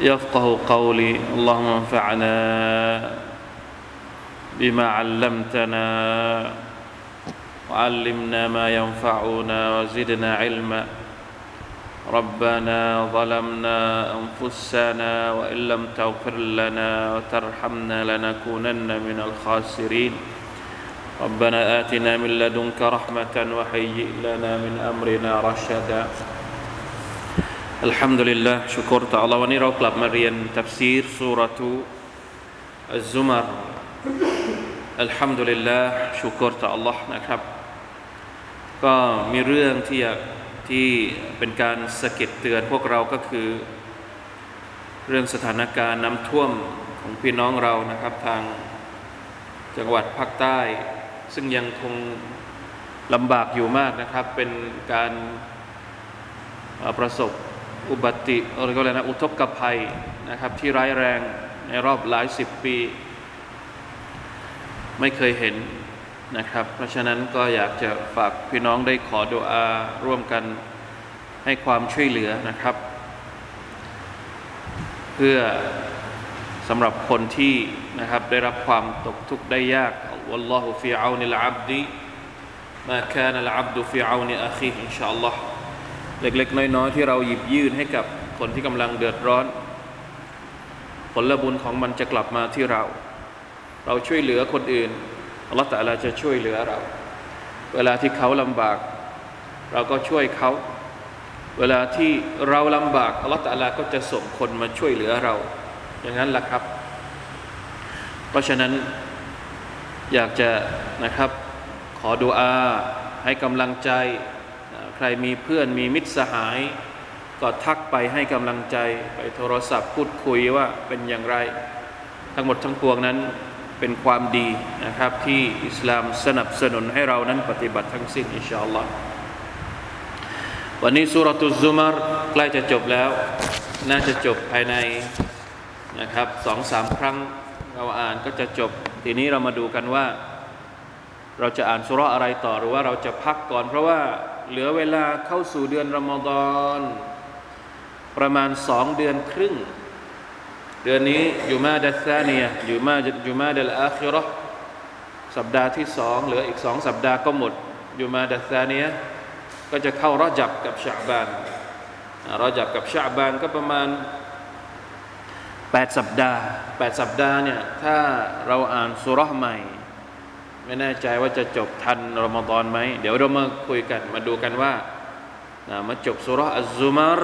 يفقه قولي. اللهم انفعنا بما علمتنا وعلمنا ما ينفعنا وزدنا علما. ربنا ظلمنا أنفسنا وإن لم تغفر لنا وترحمنا لنكونن من الخاسرين. ربنا آتنا من لدنك رحمة وهيئ لنا من أمرنا رشدا. อัลฮัมดุลิลละชุกรต่อ Allah วันนี้เรากลับมาเรียนตัฟซีรสุรทูอัลซุมารอัลฮัมดุลิลละชุกรต่อ Allah นะครับ ก็มีเรื่องที่ที่เป็นการสะกิดเตือนพวกเราก็คือ เรื่องสถานการณ์น้ำท่วมของพี่น้องเรานะครับ ทางจังหวัดภาคใต้ ซึ่งยังคงลำบากอยู่มากนะครับ เป็นการประสบ อุบัติอะไรก็แล้วนะอุทกภัยนะครับที่ร้ายแรงในรอบหลายสิบปี ไม่เคยเห็นนะครับ เพราะฉะนั้นก็อยากจะฝากพี่น้องได้ขอดุอาร่วมกันให้ความช่วยเหลือนะครับ เพื่อสำหรับคนที่นะครับได้รับความตกทุกข์ได้ยากวัลลอฮุฟิอานิลอับดีมาคานัลอับดุฟิอานิอาคีอินชาอัลลอฮ์ เล็ก ๆ น้อยๆที่เราหยิบยื่นให้กับคนที่กำลังเดือดร้อน ผลบุญของมันจะกลับมาที่เรา เราช่วยเหลือคนอื่นอัลลอฮฺแต่ละจะช่วยเหลือเรา เวลาที่เขาลำบาก เราก็ช่วยเขา เวลาที่เราลำบากอัลลอฮฺแต่ละก็จะส่งคนมาช่วยเหลือเรา อย่างนั้นแหละครับ เพราะฉะนั้นอยากจะนะครับ ขอดุอาให้กำลังใจ ใครมีเพื่อนมีมิตรสหาย ก็ทักไปให้กำลังใจไปโทรศัพท์พูดคุยว่าเป็นอย่างไร ทั้งหมดทั้งปวงนั้นเป็นความดีนะครับที่อิสลามสนับสนุนให้เรานั้นปฏิบัติทั้งสิ้นอินชาอัลลอฮ์วันนี้สุรตุซุมารใกล้จะจบแล้ว น่าจะจบภายในนะครับสองสามครั้งเราอ่านก็จะจบ ทีนี้เรามาดูกันว่า เราจะอ่านสุรอะไรต่อหรือว่าเราจะพักก่อน เพราะว่า เหลือเวลาเข้าสู่เดือนรอมฎอนประมาณสองเดือนครึ่ง เดือนนี้อยู่มาดัซาเนียอยู่มาอยู่มาเดลอาคิรอสัปดาห์ที่สองเหลืออีกสองสัปดาห์ก็หมดอยู่มาดัซาเนียก็จะเข้ารอจับกับชาบานรอจับกับชาบานก็ประมาณแปดสัปดาห์แปดสัปดาห์เนี่ยถ้าเราอ่านสุรษใหม่ ไม่แน่ใจว่าจะจบทันรมฎอนไหม เดี๋ยวเรามาคุยกัน มาดูกันว่านะมาจบสุรอัลซุมาร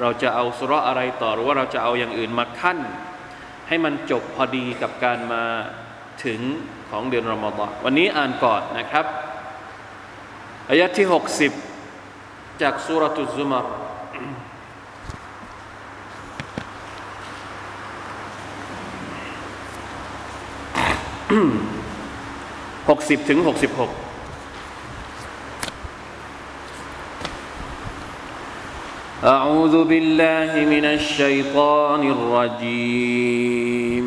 เราจะเอาสุรอะไรต่อหรือว่าเราจะเอาอย่างอื่นมาขั้น ให้มันจบพอดีกับการมาถึงของเดือนรอมฎอนวันนี้อ่านก่อนนะครับอายะที่ 60 จากสุรทุซุมาร 60ถึง 66أعوذ بالله من الشيطان الرجيم.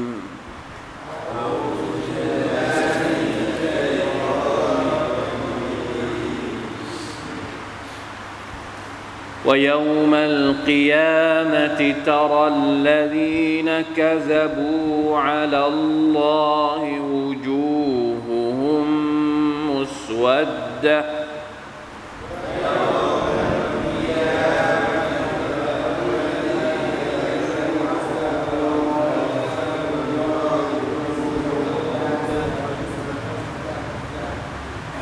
ويوم القيامة ترى الذين كذبوا على الله وجوه مسودة.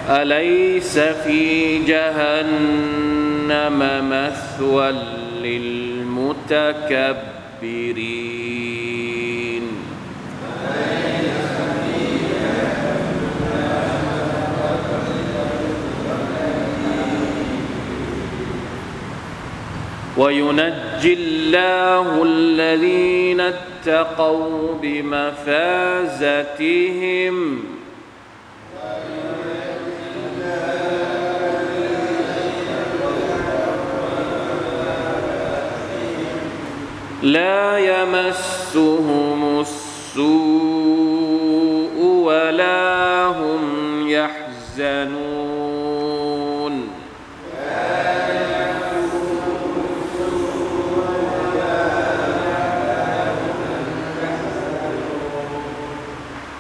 أليس في جهنم مثوى للمتكبرين؟ وينجي الله الذين اتقوا بمفازتهم. لا يمسهم السوء ولا هم يحزنون.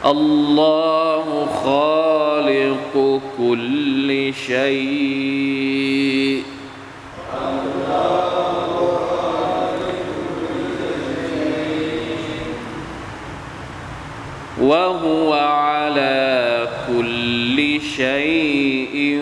الله خالق كل شيء. وهو على كل شيء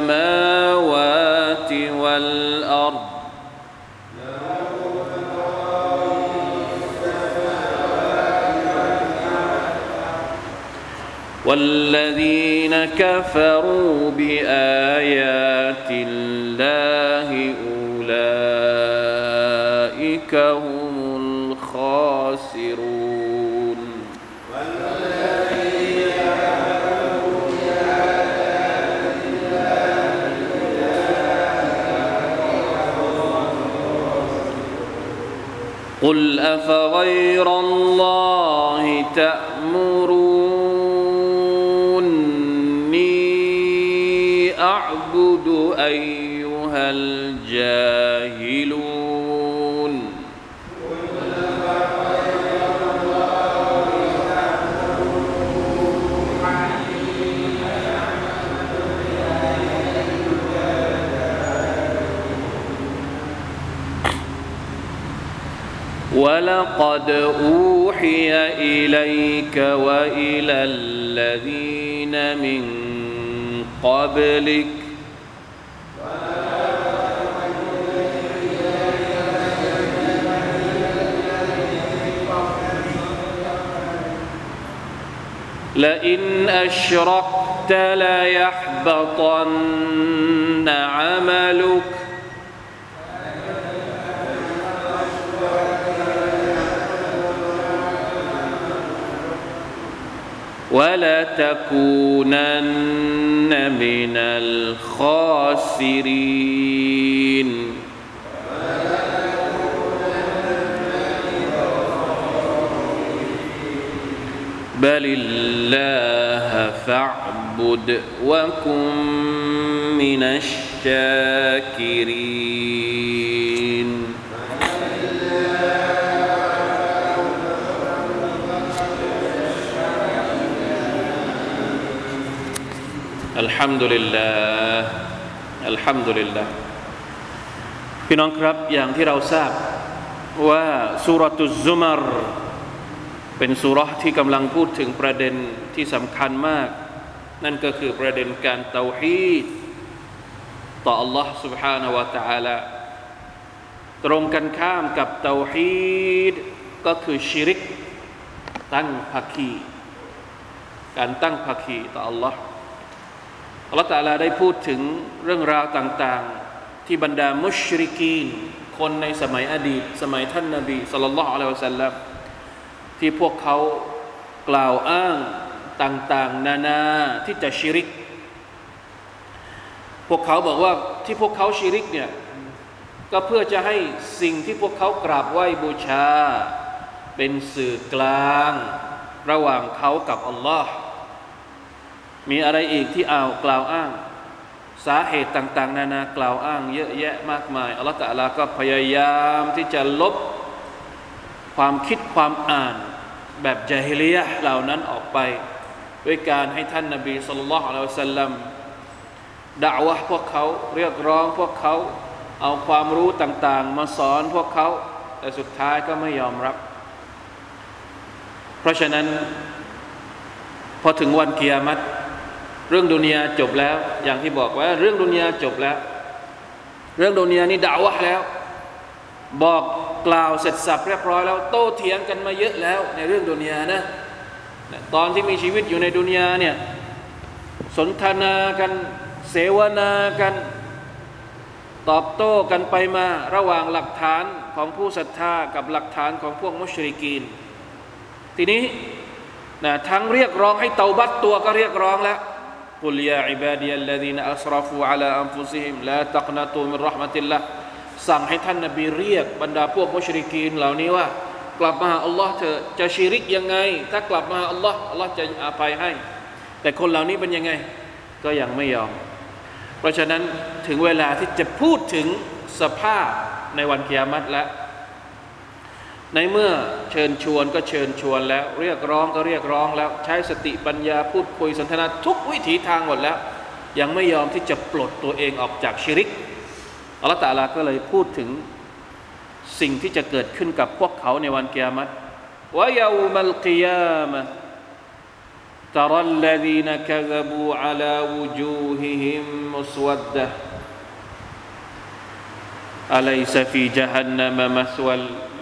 السماوات والأرض والذين كفروا بآيات الله أولئك هم قل أفغير الله تأمروني أعبد أيها الجاهلون ولقد أوحي إليك وإلى الذين من قبلك لئن أشركت ليحبطن عملك ولتكونن من الخاسرين. بل الله فاعبد وكن من الشاكرين. الحمد لله الحمد لله พี่น้องครับอย่างที่เราทราบว่าสุรตุซุมารเป็นสุรษที่กำลังพูดถึงประเด็นที่สำคัญมาก นั่นก็คือประเด็นการเตาฮีดต่อ Allah سبحانه และ تعالى ตรงกันข้ามกับเตาฮีดก็คือชิริก ตั้งภาคี การตั้งภาคีต่อ Allah อัลลอฮฺตาลาได้พูดถึงเรื่องราวต่างๆ ที่บรรดามุชริกีน คนในสมัยอดีต สมัยท่านนาบีสุลต่านละอัลลอฮฺสัลลัมที่พวกเขากล่าวอ้างต่างๆ นานาที่จะชิริก พวกเขาบอกว่าที่พวกเขาชิริกเนี่ยก็เพื่อจะให้สิ่งที่พวกเขากราบไหว้บูชา เป็นสื่อกลาง ระหว่างเขากับอัลลอฮ์ มีอะไรอีกที่เอากล่าวอ้าง สาเหตุต่าง ๆ นานากล่าวอ้าง เยอะแยะมากมายอัลลอฮฺตะลาก็พยายามที่จะลบความคิดความอ่านแบบจาฮิลียะเหล่านั้นออกไป ด้วยการให้ท่านนาบีสุลต่านละสัลลัมด่าวะพวกเขาเรียกร้องพวกเขาเอาความรู้ต่างๆ มาสอนพวกเขา แต่สุดท้ายก็ไม่ยอมรับ เพราะฉะนั้น พอถึงวันกิยามัต เรื่องดุนยาจบแล้ว อย่างที่บอกว่า เรื่องดุนยาจบแล้ว เรื่องดุนยานี่ด่าวะแล้ว บอกกล่าวเสร็จสับเรียบร้อยแล้ว โต้เถียงกันมาเยอะแล้ว ในเรื่องดุนยานะตอนที่มีชีวิตอยู่ในดุนยาเนี่ยสนทนากันเสวนากัน ตอบโต้กันไปมาระหว่างหลักฐานของผู้ศรัทธากับหลักฐานของพวกมุชริกีน ทีนี้นะทั้งเรียกร้องให้เตาบัตตัวก็เรียกร้องแล้ว กุลยาอิบาดียัลลดีนอัสรฟูอัลาอัมฟุซิฮิมลาตักนาตูมินรหมติลละสั่งให้ท่านนบีเรียกบรรดาพวกมุชริกีนเหล่านี้ว่า กลับมาหาอัลลอฮ์เถอะจะชิริกยังไง ถ้ากลับมาหาอัลลอฮ์อัลลอฮ์จะอภัยให้ แต่คนเหล่านี้เป็นยังไง ก็ยังไม่ยอม เพราะฉะนั้นถึงเวลาที่จะพูดถึงสภาพในวันกิยามัตแล้ว ในเมื่อเชิญชวนก็เชิญชวนแล้ว เรียกร้องก็เรียกร้องแล้ว ใช้สติปัญญาพูดคุยสนทนาทุกวิถีทางหมดแล้ว ยังไม่ยอมที่จะปลดตัวเองออกจากชิริกอัลลอฮฺตาลาก็เลยพูดถึงสิ่งที่จะเกิดขึ้นกับพวกเขาในวันกิยามัตวะยามัลกิยามะ ترى الذين كذبوا على وجوههم مسودة أليس في جهنم مثوى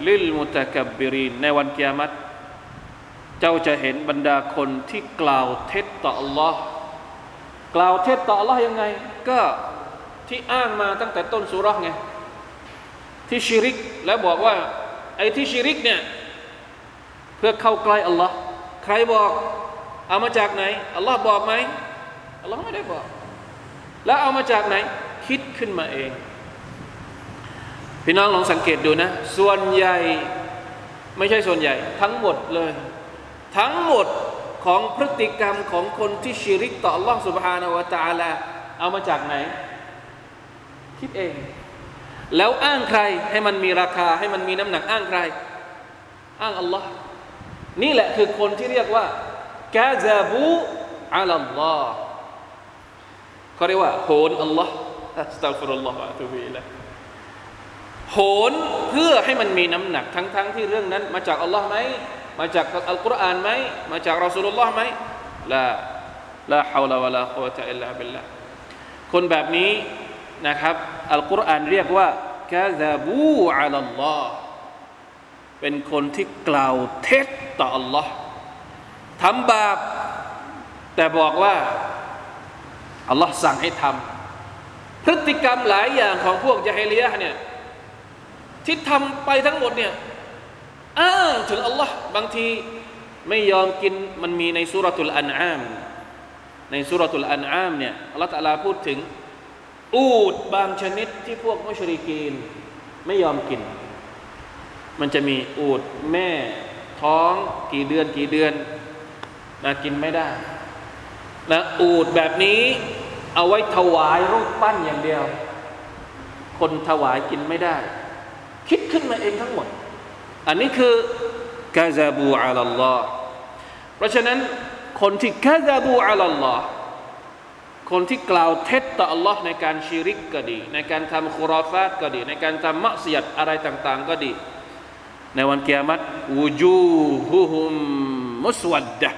للمتكبرين ในวันกิยามัตเจ้าจะเห็นบรรดาคนที่กล่าวเท็จต่อ Allah กล่าวเท็จต่อ Allah ยังไง ก็ที่อ้างมาตั้งแต่ต้นสุรษไง ที่ชิริก แล้วบอกว่า ไอ้ที่ชิริกเนี่ย เพื่อเข้าใกล้ Allah ใครบอกเอามาจากไหน อัลลอฮ์บอกไหมอัลลอฮ์ไม่ได้บอก แล้วเอามาจากไหน คิดขึ้นมาเอง พี่น้องลองสังเกตดูนะ ส่วนใหญ่ไม่ใช่ส่วนใหญ่ ทั้งหมดเลย ทั้งหมดของพฤติกรรมของคนที่ชิริกต่อ Allah سبحانه และ تعالى เอามาจากไหน คิดเอง แล้วอ้างใครให้มันมีราคา ให้มันมีน้ำหนักอ้างใคร อ้างอัลลอฮ์นี่แหละคือคนที่เรียกว่ากาซาบูอัลลอฮ์เขาเรียกว่าโหนอัลลอฮ์อัสตัฟรุลลอฮ์อะตุบิละ โหนเพื่อให้มันมีน้ำหนักทั้งๆทที่เรื่องนั้น มาจากอัลลอฮ์ไหมมาจากอัลกุรอานไหมมาจากรอสูลุลลอฮ์ไหมลาลาฮาวลาวะลากุวะตะอิลลาบิลละคนแบบนี้นะครับอัลกุรอานเรียกว่ากาซาบูอัลลอฮ์เป็นคนที่กล่าวเท็จต่ออัลลอฮ์ทำบาป แต่บอกว่าอัลลอฮ์สั่งให้ทำพฤติกรรมหลายอย่างของพวกยะฮิลียเนี่ย ที่ทำไปทั้งหมดเนี่ยอ้างถึงอัลลอฮ์บางทีไม่ยอมกินมันมีในสุรทูลอันอาม ในสุรทูลอันอามเนี่ยอัลลอฮ์ตะลาพูดถึง อูดบางชนิดที่พวกมุชริกีนไม่ยอมกิน มันจะมีอูดแม่ท้องกี่เดือนกี่เดือนนะกินไม่ได้นะอูดแบบนี้เอาไว้ถวายรูปปั้นอย่างเดียว คนถวายกินไม่ได้ คิดขึ้นมาเองทั้งหมด อันนี้คือกาซาบูอัลลอฮ์เพราะฉะนั้นคนที่กาซาบูอัลลอฮ์คนที่กล่าวเท็จต่อ Allah ในการชีริกก็ดี ในการทำคุรอฟาตก็ดี ในการทำมักเสียดอะไรต่างๆก็ดี ในวันเกียรติวูจูฮุฮุมมุสวัดดะ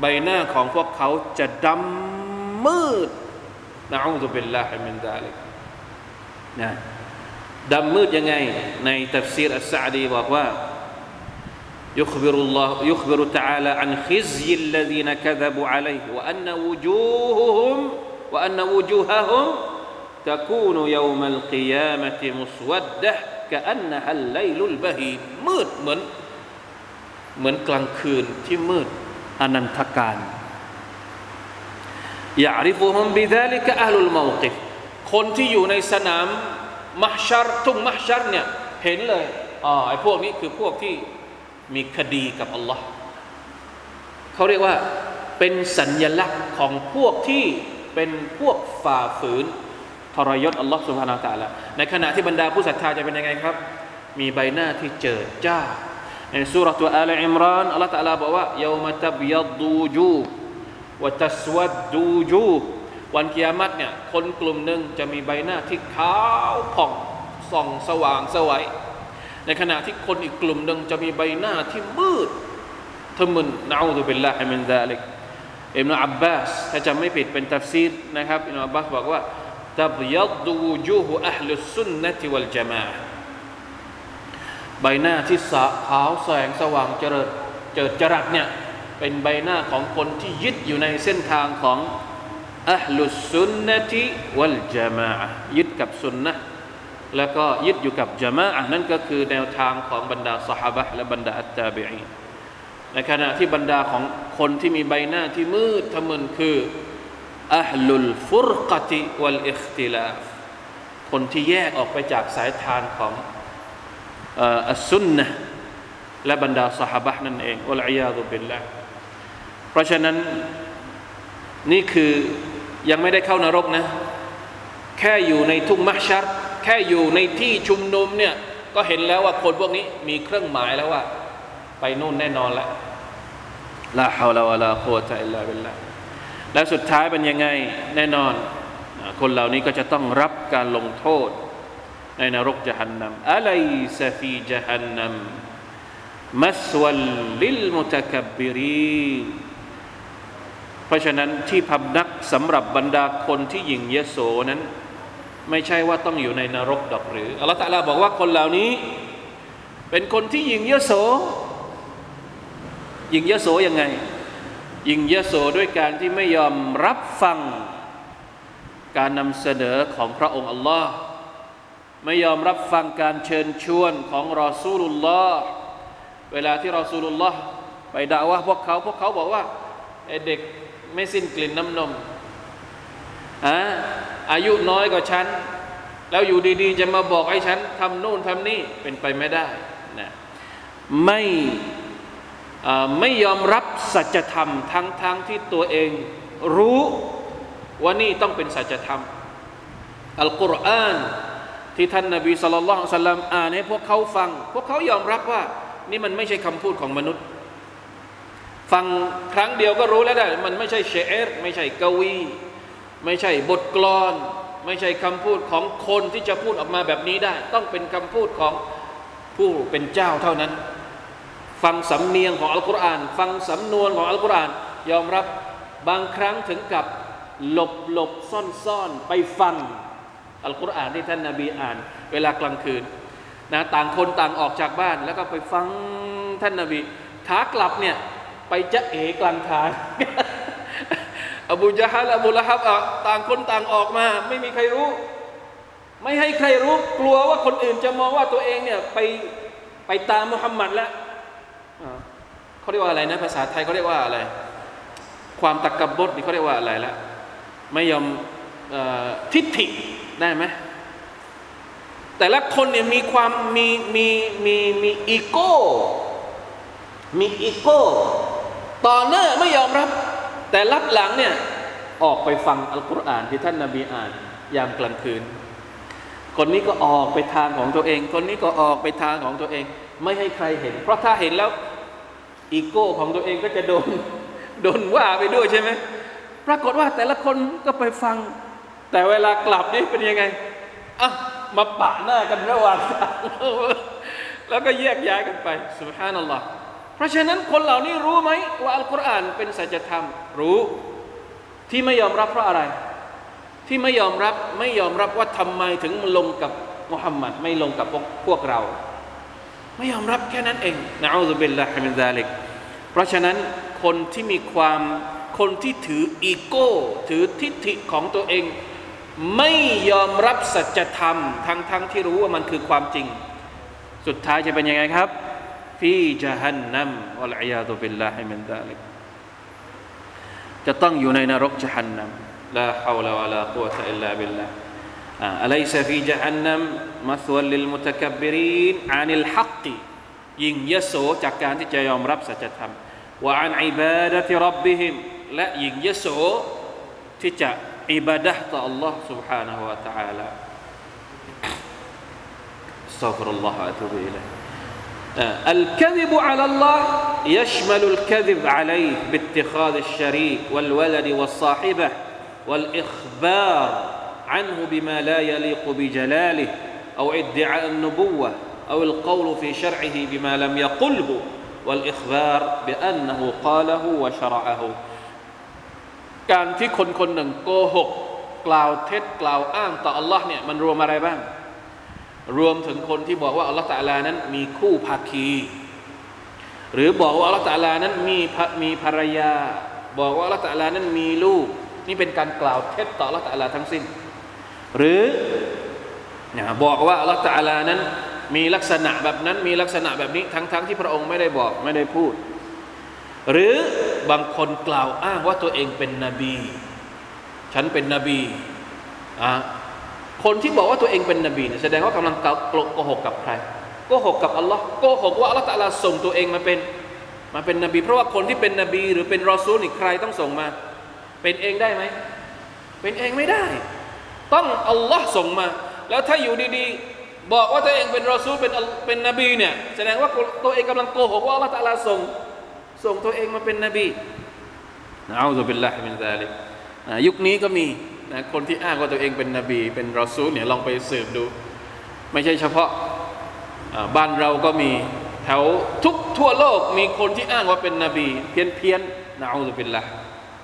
ใบหน้าของพวกเขาจะดำมืดنعوذ بالله من ذلك นะ ดำมืดยังไง ในตัฟซีรอัสซาดีบอกว่า يخبر الله يخبر تعالى عن خزي الذين كذبوا عليه وأن وجوههم وأن وجوههم تكون يوم القيامة مسودة كأنها الليل البهيم มืดเหมือนเหมือนกลางคืนที่มืดอนันตการยาริฟุฮุมบิดาลิกะอัลลุลมากิฟคนที่อยู่ในสนาม มัชชัรทุ่งมัชชัรเนี่ยเห็นเลยอ๋อไอ้พวกนี้คือพวกที่มีคดีกับอัลลอฮ์เขาเรียกว่าเป็นสัญญลักษณ์ของพวกที่เป็นพวกฝ่าฝืนทรยศอัลลอฮ์สุบฮานาตะละในขณะที่บรรดาผู้ศรัทธาจะเป็นยังไงครับ มีใบหน้าที่เจิดจ้าในสุรตัวอัลอิมรานอัลลอฮฺตะลาบอกว่าเยาวมตับยัดดูจูวะตัสวัดดูจู วันกียามัตเนี่ยคนกลุ่มหนึ่งจะมีใบหน้าที่ขาวผ่องส่องสว่างสวัยในขณะที่คนอีกกลุ่มหนึ่งจะมีใบหน้าที่มืดทะมึนنعوذ بالله من ذلك อิบนุอับบาสถ้าจะไม่ผิดเป็นตัฟซีรนะครับอิบนุอับบาสบอกว่าتبيض وجوه أهل السنة والجماعة ใบหน้าที่สะขาวแสงสว่างเจิดเจิดจรัสเนี่ยเป็นใบหน้าของคนที่ยึดอยู่ในเส้นทางของ أهل السنة والجماعة ยึดกับสุนนะแล้วก็ยึดอยู่กับจามะนั่นก็คือแนวทางของบรรดาสหบะและบรรดาอัตตาบีอีในขณะที่บรรดาของคนที่มีใบหน้าที่มืดทะมึนคืออัลลุลฟุรกติวัลอิคติลาฟคนที่แยกออกไปจากสายทานของอัสซุนนะและบรรดาสหบะนั่นเองอัลอยาตุบิลละเพราะฉะนั้นนี่คือ ยังไม่ได้เข้านรกนะ แค่อยู่ในทุ่งมัชชัดแค่อยู่ในที่ชุมนุมเนี่ยก็เห็นแล้วว่าคนพวกนี้มีเครื่องหมายแล้วว่า ไปนู่นแน่นอนแล้วลาฮาวลาวะลาโควตะอิลลาบิลละและสุดท้ายเป็นยังไงแน่นอน คนเหล่านี้ก็จะต้องรับการลงโทษในนรกจหันนัมอะลัยซฟีจหันนัมมัสวัลลิลมุตะกับบิรี เพราะฉะนั้นที่พำนักสำหรับบรรดาคนที่ยิงยโสนั้น ไม่ใช่ว่าต้องอยู่ในนรกดอกหรืออัลลอฮฺตะลาบอกว่าคนเหล่านี้ เป็นคนที่ยิงยโสยิงยโสยังไงยิงยโสด้วยการที่ไม่ยอมรับฟังการนำเสนอของพระองค์อัลลอฮ์ไม่ยอมรับฟังการเชิญชวนของรอซูลุลลอฮ์เวลาที่รอซูลุลลอฮ์ไปด่าว่าพวกเขาพวกเขาบอกว่าเด็ก ไม่สิ้นกลิ่นน้ำนมอะอายุน้อยกว่าฉัน แล้วอยู่ดีๆ จะมาบอกให้ฉันทำนู่นทำนี่เป็นไปไม่ได้นะไม่ไม่ยอมรับสัจธรรมทั้งๆทที่ตัวเองรู้ว่านี่ต้องเป็นสัจธรรมอัลกุรอานที่ท่านนาบีสุลต่านอ่านให้พวกเขาฟัง พวกเขายอมรับว่า นี่มันไม่ใช่คำพูดของมนุษย์ ฟังครั้งเดียวก็รู้แล้วได้มันไม่ใช่เชรไม่ใช่กวี ไม่ใช่บทกลอน ไม่ใช่คำพูดของคนที่จะพูดออกมาแบบนี้ได้ ต้องเป็นคำพูดของผู้เป็นเจ้าเท่านั้น ฟังสำเนียงของอัลกุรอาน ฟังสำนวนของอัลกุรอาน ยอมรับบางครั้งถึงกับหลบหลบซ่อนซ่อนไปฟังอัลกุรอานที่ท่านนาบีอ่าน เวลากลางคืนนะต่างคนต่างออกจากบ้านแล้วก็ไปฟังท่านนาบีขากลับเนี่ย ไปจะเอกลางทางอบูจาฮัลอบูละฮับต่างคนต่างออกมา ไม่มีใครรู้ ไม่ให้ใครรู้กลัวว่าคนอื่นจะมองว่าตัวเองเนี่ยไปไปตามมุฮัมมัดแล้วเขาเรียกว่าอะไรนะภาษาไทยเขาเรียกว่าอะไร ความตะกบดนี่เขาเรียกว่าอะไรละไม่ยอมทิฏฐิได้ไหมแต่ละคนเนี่ยมีความมีมีมีมีอีโก้มีอีโก้ ต่อเนื่อไม่ยอมรับ แต่รับหลังเนี่ยออกไปฟังอัลกุรอานที่ท่านนาบีอ่านยามกลางคืน คนนี้ก็ออกไปทางของตัวเอง คนนี้ก็ออกไปทางของตัวเอง ไม่ให้ใครเห็น เพราะถ้าเห็นแล้วอีโก้ของตัวเองก็จะโดนโดนว่าไปด้วยใช่ไหมปรากฏว่าแต่ละคนก็ไปฟัง แต่เวลากลับนี่เป็นยังไงอะมาปะหน้ากันระหว่างทางแล้วก็แยกย้ายกันไปสุภานัลลอฮ์ เพราะฉะนั้นคนเหล่านี้รู้ไหมว่าอัลกุรอานเป็นสัจธรรมรู้ที่ไม่ยอมรับเพราะอะไร ที่ไม่ยอมรับไม่ยอมรับว่าทำไมถึงลงกับมุฮัมมัดไม่ลงกับพวกเรา ไม่ยอมรับแค่นั้นเองนะอูซุบิลลาฮิมินซาลิกเพราะฉะนั้นคนที่มีความคนที่ถืออีโก้ ถือทิฏฐิของตัวเอง ไม่ยอมรับสัจธรรมทั้งทั้งที่รู้ว่ามันคือความจริง สุดท้ายจะเป็นยังไงครับ ฟีจฮันนัมอัลอยาตุบิลลาฮิมินดาลิกจะต้องอยู่ในนรกจฮันนัมลาฮาวลาวะลากุวะตะอิลลาบิลลาอะลัยซะฟีจฮันนัมมัสวัลลิลมุตะกับบรีนอานิลฮักกียิงยโสจากการที่จะยอมรับสัจธรรมว่าอันอิบาดะติรับบิฮิมและยิงยโสที่จะอิบาดะต่อ Allah سبحانه และ تعالى استغفر الله واتوب اليه الكذب على الله يشمل الكذب عليه باتخاذ الشريك والولد والصاحبه والاخبار عنه بما لا يليق بجلاله او ادعاء النبوه او القول في شرعه بما لم يقله والاخبار بانه قاله وشرعه การที่คนคนหนึ่งโกหก กล่าวเท็จกล่าวอ้างต่ออัลลอฮ์เนี่ยมันรวมอะไรบ้าง รวมถึงคนที่บอกว่าอัลลอฮ์ตะลานั้นมีคู่ภาคี หรือบอกว่าอัลลอฮ์ตะลานั้นมีมีภรรยา บอกว่าอัลลอฮ์ตะลานั้นมีลูก นี่เป็นการกล่าวเท็จต่ออัลลอฮ์ตะลาทั้งสิ้น หรือนบอกว่าอัลลอฮ์ตะลานั้นมีลักษณะแบบนั้นมีลักษณะแบบนี้ทั้งๆทที่พระองค์ไม่ได้บอกไม่ได้พูด หรือบางคนกล่าวอ้างว่าตัวเองเป็นนบี ฉันเป็นนบีอะ คนที่บอกว่าตัวเองเป็นนบีเนี่ยแสดงว่ากำลังโกหกกับใครโกหกกับอัลลอฮ์โกหกว่าอัลลอฮ์ตะลาส่งตัวเองมาเป็นมาเป็นนบี เพราะว่าคนที่เป็นนบี หรือเป็นรอซูลอีกใครต้องส่งมา เป็นเองได้ไหมเป็นเองไม่ได้ ต้องอัลลอฮ์ส่งมา แล้วถ้าอยู่ดีๆ บอกว่าตัวเองเป็นรอซูลเป็นเป็นนบีเนี่ยแสดงว่าตัวเองกำลังโกหกว่าอัลลอฮ์ตะลาส่งส่งตัวเองมาเป็นนบีนะอูซุบิลลาฮิมินซาลิกยุคนี้ก็มี นะคนที่อ้างว่าตัวเองเป็นนบี เป็นรอซูลเนี่ยลองไปสืบดู ไม่ใช่เฉพาะบ้านเราก็มีแถวทุกทั่วโลกมีคนที่อ้างว่าเป็นนบี เพี้ยนเพี้ยนนะอูซุบิลลา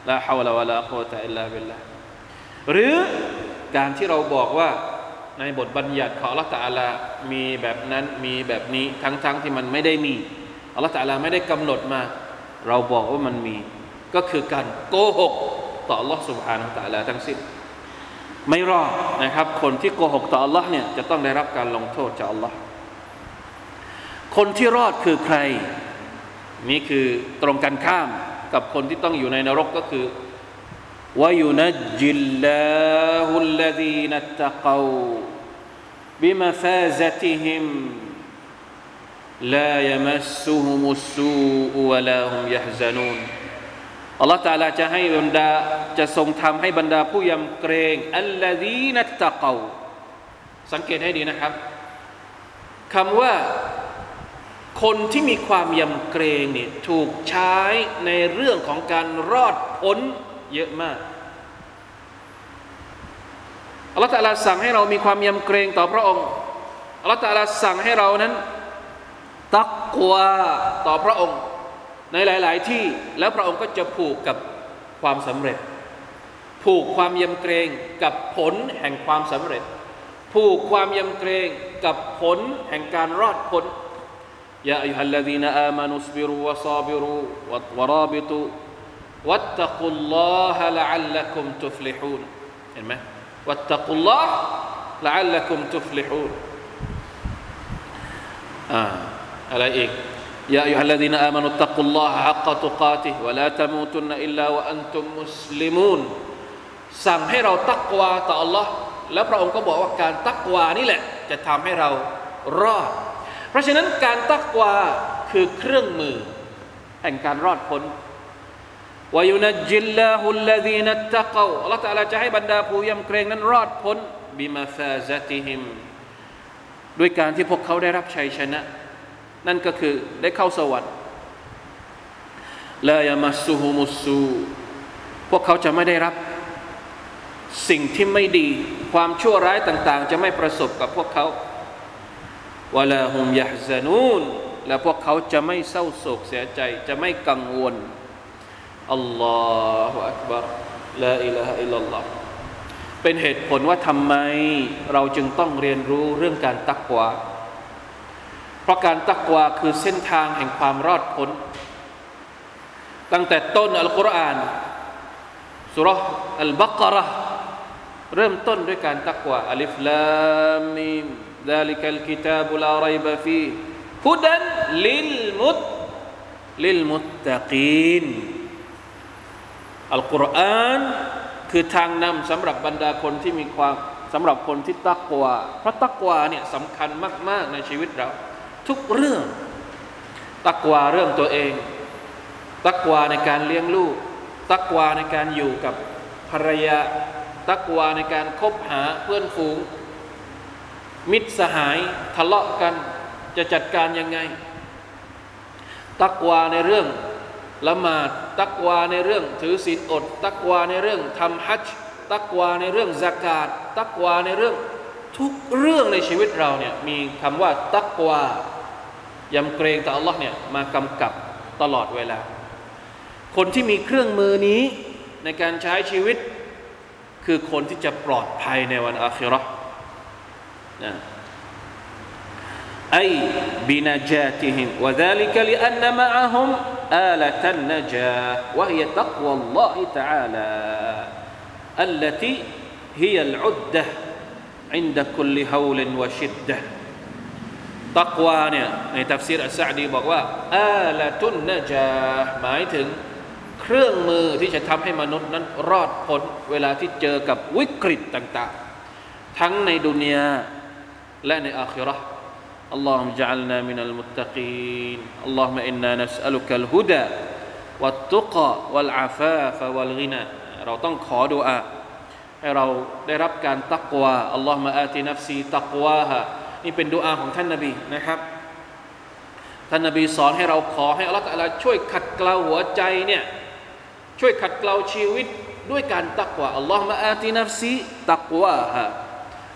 ลาฮาวลาวะลากุตะอิลลาบิลลาหรือการที่เราบอกว่าในบทบัญญัติของอัลลอฮฺตะอาลามีแบบนั้นมีแบบนี้ทั้งๆทที่มันไม่ได้มีอัลลอฮฺตะอาลาไม่ได้กำหนดมา เราบอกว่ามันมี ก็คือการโกหก ต่อ Allah سبحانه และ تعالى ทั้งสิ้นไม่รอดนะครับ คนที่โกหกต่อ Allah เนี่ยจะต้องได้รับการลงโทษจาก Allah คนที่รอดคือใคร นี่คือตรงกันข้ามกับคนที่ต้องอยู่ในนรกก็คือวายุนจิลลาฮุลลดีนัตตะกาวบิมฟาซติฮิม لا يمسهم السوء ولا هم يحزنون อัลลอฮฺตาลาจะให้บรรดาจะทรงทำให้บรรดาผู้ยำเกรงอัลลอฮีนัตตะเกาสังเกตให้ดีนะครับคำว่าคนที่มีความยำเกรงเนี่ยถูกใช้ในเรื่องของการรอดพ้นเยอะมากอัลลอฮฺตาลาสั่งให้เรามีความยำเกรงต่อพระองค์อัลลอฮฺตาลาสั่งให้เรานั้น ตักวาต่อพระองค์ ในหลาย ๆ ที่แล้วพระองค์ก็จะผูกกับความสำเร็จ ผูกความยำเกรงกับผลแห่งความสำเร็จ ผูกความยำเกรงกับผลแห่งการรอดพ้นยาอัยฮัลลดีนอามานุสบิรุวะซาบิรุวะราบิตุวัตตะกุลลอฮะละอัลลักุมตุฟลิฮูนเห็นไหมวัตตะกุลลอฮะละอัลลักุมตุฟลิฮูนอ่าอะไรอีก يا أيها الذين آمنوا اتقوا الله حق تقاته ولا تموتن إلا وأنتم مسلمون สั่งให้เราตักวาต่อ Allah แล้วพระองค์ก็บอกว่าการตักวานี่แหละ จะทำให้เรารอด เพราะฉะนั้นการตักวาคือเครื่องมือแห่งการรอดพ้นวายุนจิลลาฮุลลดีนัตตะกวอัลลอฮฺตะลาจะให้บรรดาผู้ยำเกรงนั้นรอดพ้นบิมาฟาซาติฮิมด้วยการที่พวกเขาได้รับชัยชนะ นั่นก็คือได้เข้าสวรรค์ลายามาสุฮุมุสูพวกเขาจะไม่ได้รับสิ่งที่ไม่ดี ความชั่วร้ายต่าง ๆ จะไม่ประสบกับพวกเขาวลาฮุมยะซานูนและพวกเขาจะไม่เศร้าโศกเสียใจ จะไม่กังวลอัลลอأكبر لا إله إلا الله เป็นเหตุผลว่าทำไมเราจึงต้องเรียนรู้เรื่องการตักวา ราะการตักวาคือเส้นทางแห่งความรอดพ้น ตั้งแต่ต้นอัลกุรอานสุรอัลบักระเริ่มต้นด้วยการตักวาอัลิฟลามิม ذلك الكتاب لا ريب فيه هدى للمت للمتقين อัลกุรอานคือทางนำสำหรับบรรดาคนที่มีความสำหรับคนที่ตักวาเพราะตักวาเนี่ยสำคัญมาก ๆ ในชีวิตเรา ทุกเรื่อง ตักวาเรื่องตัวเอง ตักวาในการเลี้ยงลูก ตักวาในการอยู่กับภรรยา ตักวาในการคบหาเพื่อนฝูง มิตรสหายทะเลาะกันจะจัดการยังไง ตักวาในเรื่องละหมาดตักวาในเรื่องถือศีลอด ตักวาในเรื่องทำฮัจจ์ตักวาในเรื่องซากาตตักวาในเรื่อง ทุกเรื่องในชีวิตเราเนี่ยมีคำว่าตักวายำเกรงต่อ Allah เนี่ยมากำกับตลอดเวลา คนที่มีเครื่องมือนี้ในการใช้ชีวิต คือคนที่จะปลอดภัยในวันอาคิเราะห์นะ أي بنجاتهم وذلك لأن معهم آلة النجاة وهي تقوى الله تعالى التي هي العدة عند كل هول وشدة تقوى เนี่ยในทัฟซีรอัสซะดีบอกว่าอาลตุนนจาหมายถึงเครื่องมือที่จะทำให้มนุษย์นั้นรอดพ้นเวลาที่เจอกับวิกฤตต่างๆ ทั้งในดุนยาและในอาคิเราะห์ اللهم اجعلنا من المتقين اللهم انا نسالك الهدى والتقى والعفاف والغنى เราต้องขอดุอา ให้เราได้รับการตักวาอัลลอฮฺมาอาตินัฟซีตักวาฮะนี่เป็นดุอาของท่านนบีนะครับ ท่านนบีสอนให้เราขอให้อัลลอฮฺตะลาช่วยขัดเกลาหัวใจเนี่ยช่วยขัดเกลาชีวิตด้วยการตักวาอัลลอฮฺมาอาตินัฟซีตักวาฮะ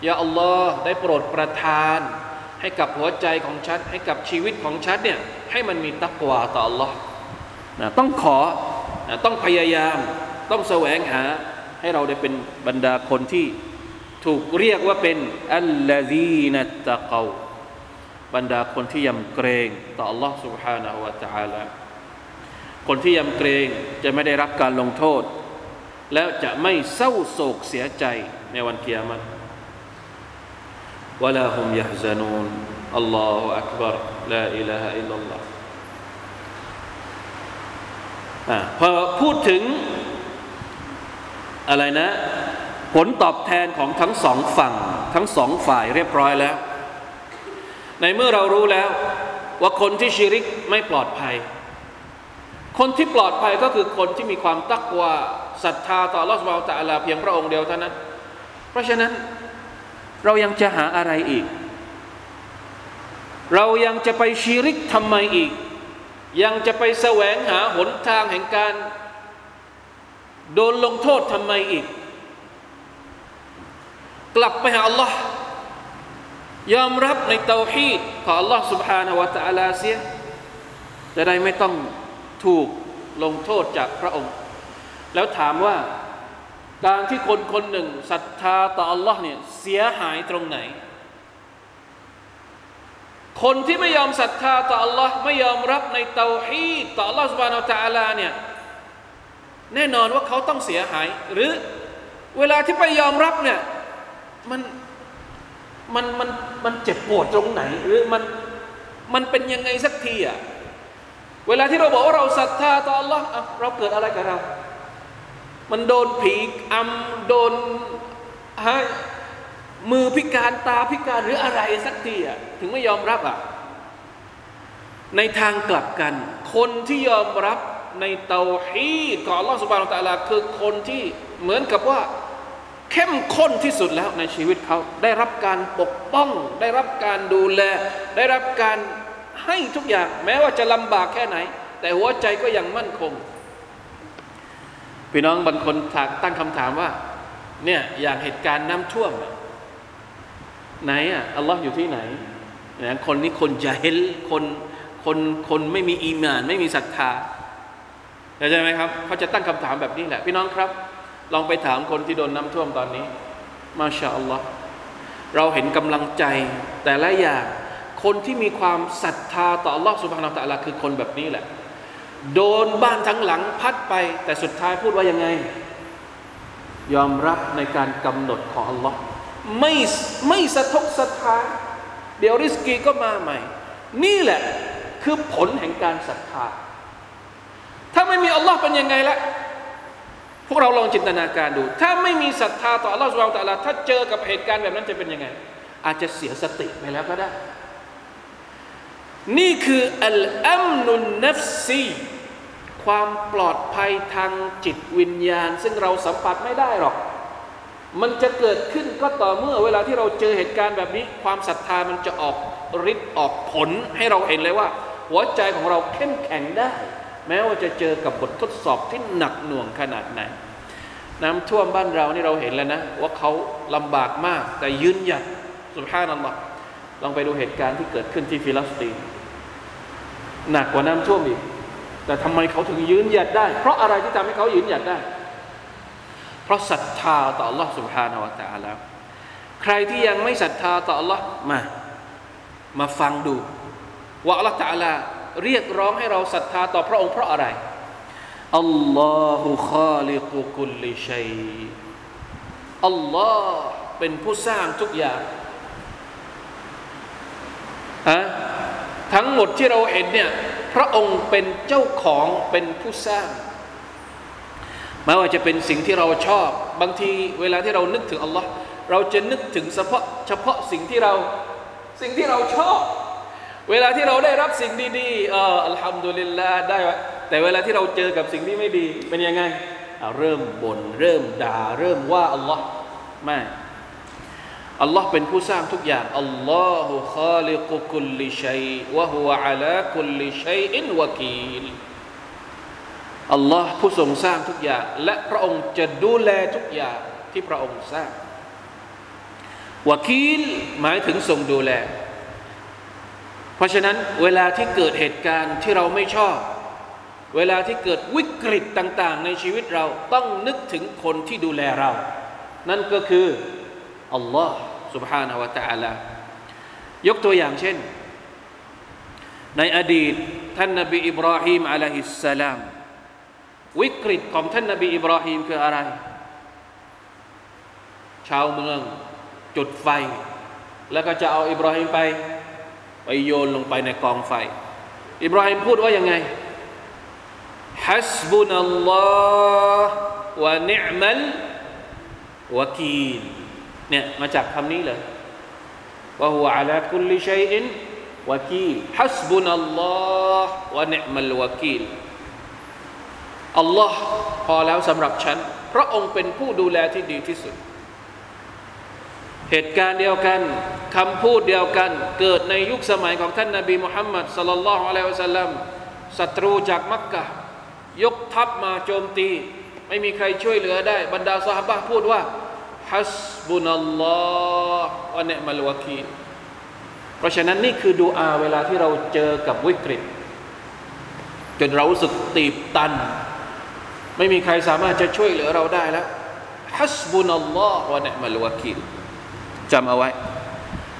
ยาอัลลอฮ์ได้โปรดประทาน ให้กับหัวใจของฉันให้กับชีวิตของฉันเนี่ยให้มันมีตักวาต่อ Allah นะต้องขอนะต้องพยายาม ต้องแสวงหา ให้เราได้เป็นบรรดาคนที่ถูกเรียกว่าเป็นอัลลซีนัตตะกาบรรดาคนที่ยำเกรงต่อ Allah سبحانه และ تعالى คนที่ยำเกรงจะไม่ได้รับการลงโทษ แล้วจะไม่เศร้าโศกเสียใจในวันเกียรติ ولا هم يحزنون الله أكبر لا إله إلا الله อ่าพอพูดถึง อะไรนะ ผลตอบแทนของทั้งสองฝั่ง ทั้งสองฝ่ายเรียบร้อยแล้ว ในเมื่อเรารู้แล้วว่าคนที่ชิริกไม่ปลอดภัย คนที่ปลอดภัยก็คือคนที่มีความตักวาศรัทธาต่อลอสบาลตะลาเพียงพระองค์เดียวเท่านั้น เพราะฉะนั้นเรายังจะหาอะไรอีก เรายังจะไปชีริกทำไมอีก ยังจะไปแสวงหาหนทางแห่งการ โดนลงโทษทำไมอีก กลับไปหาอัลลอฮ์ยอมรับในเตาฮีดของอัลลอฮ์ سبحانه และ تعالى เสียจะได้ไม่ต้องถูกลงโทษจากพระองค์ แล้วถามว่า การที่คนคนหนึ่งศรัทธาต่ออัลลอฮ์เนี่ยเสียหายตรงไหน คนที่ไม่ยอมศรัทธาต่ออัลลอฮ์ไม่ยอมรับในเตาฮีดต่ออัลลอฮ์ سبحانه และ تعالى เนี่ย แน่นอนว่าเขาต้องเสียหาย หรือเวลาที่ไปยอมรับเนี่ยมันมันมันมันเจ็บปวดตรงไหน หรือมันมันเป็นยังไงสักทีอะเวลาที่เราบอกว่าเราศรัทธาต่ออัลลอฮ์เราเกิดอะไรกับเรา มันโดนผีอำโดนฮะมือพิการตาพิการหรืออะไรสักทีอะถึงไม่ยอมรับอะในทางกลับกัน คนที่ยอมรับ ในเตาฮีดของอัลอฮฺสุบานตะลาคือคนที่เหมือนกับว่า เข้มข้นที่สุดแล้วในชีวิตเขาได้รับการปกป้อง ได้รับการดูแล ได้รับการให้ทุกอย่าง แม้ว่าจะลำบากแค่ไหน แต่หัวใจก็ยังมั่นคงพี่น้องบางคนถามตั้งคำถามว่า เนี่ยอย่างเหตุการณ์น้ำท่วม ไหนอะอัลลอฮ์อยู่ที่ไหนนะคนนี้คนจะเห็นคนคนคนไม่มีอีมาน ไม่มีศรัทธา เข้าใจไหมครับ เขาจะตั้งคำถามแบบนี้แหละ พี่น้องครับ ลองไปถามคนที่โดนน้ำท่วมตอนนี้ มาชาอัลลอฮ์เราเห็นกำลังใจแต่ละอย่าง คนที่มีความศรัทธาต่ออัลลอฮ์สุบฮานาอัลลอฮ์คือคนแบบนี้แหละ โดนบ้านทั้งหลังพัดไป แต่สุดท้ายพูดว่ายังไง ยอมรับในการกำหนดของอัลลอฮ์ไม่ไม่สะทกสะท้านเดี๋ยวริสกีก็มาใหม่ นี่แหละคือผลแห่งการศรัทธา ถ้าไม่มีอัลลอฮ์เป็นยังไงละพวกเราลองจินตนาการดู ถ้าไม่มีศรัทธาต่ออัลลอฮ์สุบฮานตะลาถ้าเจอกับเหตุการณ์แบบนั้นจะเป็นยังไง อาจจะเสียสติไปแล้วก็ได้ นี่คืออัลอัมนุนนัฟซีความปลอดภัยทางจิตวิญญาณ ซึ่งเราสัมผัสไม่ได้หรอก มันจะเกิดขึ้นก็ต่อเมื่อเวลาที่เราเจอเหตุการณ์แบบนี้ ความศรัทธามันจะออกฤทธิ์ออกผลให้เราเห็นเลยว่า หัวใจของเราเข้มแข็งได้ แม้ว่าจะเจอกับบททดสอบที่หนักหน่วงขนาดไหน น้ำท่วมบ้านเรานี่เราเห็นแล้วนะ ว่าเขาลำบากมาก แต่ยืนหยัดสุภาพนัลลอฮ์ลองไปดูเหตุการณ์ที่เกิดขึ้นที่ฟิลิสตีนหนักกว่าน้ำท่วมอีก แต่ทำไมเขาถึงยืนหยัดได้ เพราะอะไรที่ทำให้เขายืนหยัดได้ เพ เพราะศรัทธาต่อ Allah سبحانه และ تعالى ใครที่ยังไม่ศรัทธาต่อ Allah มา มาฟังดู ว่า Allah تعالى เรียกร้องให้เราศรัทธาต่อพระองค์เพราะอะไรอัลลอฮุคาลิกุคุลลิชัยอัลลอฮ์เป็นผู้สร้างทุกอย่างฮะทั้งหมดที่เราเห็นเนี่ยพระองค์เป็นเจ้าของเป็นผู้สร้างไม่ว่าจะเป็นสิ่งที่เราชอบ บางทีเวลาที่เรานึกถึงอัลลอฮ์เราจะนึกถึงเฉพาะเฉพาะสิ่งที่เราสิ่งที่เราชอบ เวลาที่เราได้รับสิ่งดีๆเอออัลฮัมดุลิลลาห์ได้แต่เวลาที่เราเจอกับสิ่งที่ไม่ดีเป็นยังไงเริ่มบน่นเริ่มด่า เริ่มว่าอัลลอฮ์ไม่อัลลอฮ์เป็นผู้สร้างทุกอย่างอัลลอฮุคาลิกุคุลิชัยวะฮุวะอัลาคุลิชัยอินวะกีลอัลลอฮ์ผู้ทรงสร้างทุกอย่าง และพระองค์จะดูแลทุกอย่างที่พระองค์สร้างวะกีลหมายถึงทรงดูแล เพราะฉะนั้นเวลาที่เกิดเหตุการณ์ที่เราไม่ชอบ เวลาที่เกิดวิกฤตต่าง ๆ ในชีวิตเราต้องนึกถึงคนที่ดูแลเรา นั่นก็คืออัลลอฮ์ سبحانه และ تعالى ยกตัวอย่างเช่น ในอดีตท่านนบีอิบราฮิมอะลัยฮิสสลามวิกฤตของท่านนบีอิบราฮิมคืออะไร ชาวเมืองจุดไฟ แล้วก็จะเอาอิบราฮิมไป ไปโยนลงไปในกองไฟ อิบราฮิมพูดว่ายังไงฮัสบุนัลลอฮ์วะนิอมัลวะกีลเนี่ยมาจากคำนี้เลยว่าหัวอัลาคุลิชัยอินวะกีลฮัสบุนัลลอฮ์วะนิมัลวะกีลอัลลอฮ์พอแล้วสำหรับฉัน พระองค์เป็นผู้ดูแลที่ดีที่สุด เหตุการณ์เดียวกันคำพูดเดียวกันเกิดในยุคสมัยของท่านนาบีมุฮัมมัดสลลัลลอฮุอะลัยฮิวะสัลลัมศัตรูจากมักกะยกทัพมาโจมตี ไม่มีใครช่วยเหลือได้ บรรดาสหายพูดว่าฮัสบุนัลลอฮ์วะเนมัลวะคีเพราะฉะนั้นนี่คือดูอาเวลาที่เราเจอกับวิกฤต จนเรารู้สึกตีบตัน ไม่มีใครสามารถจะช่วยเหลือเราได้แล้วฮัสบุนัลลอฮ์วะเนมัลวะคี จำเอาไว้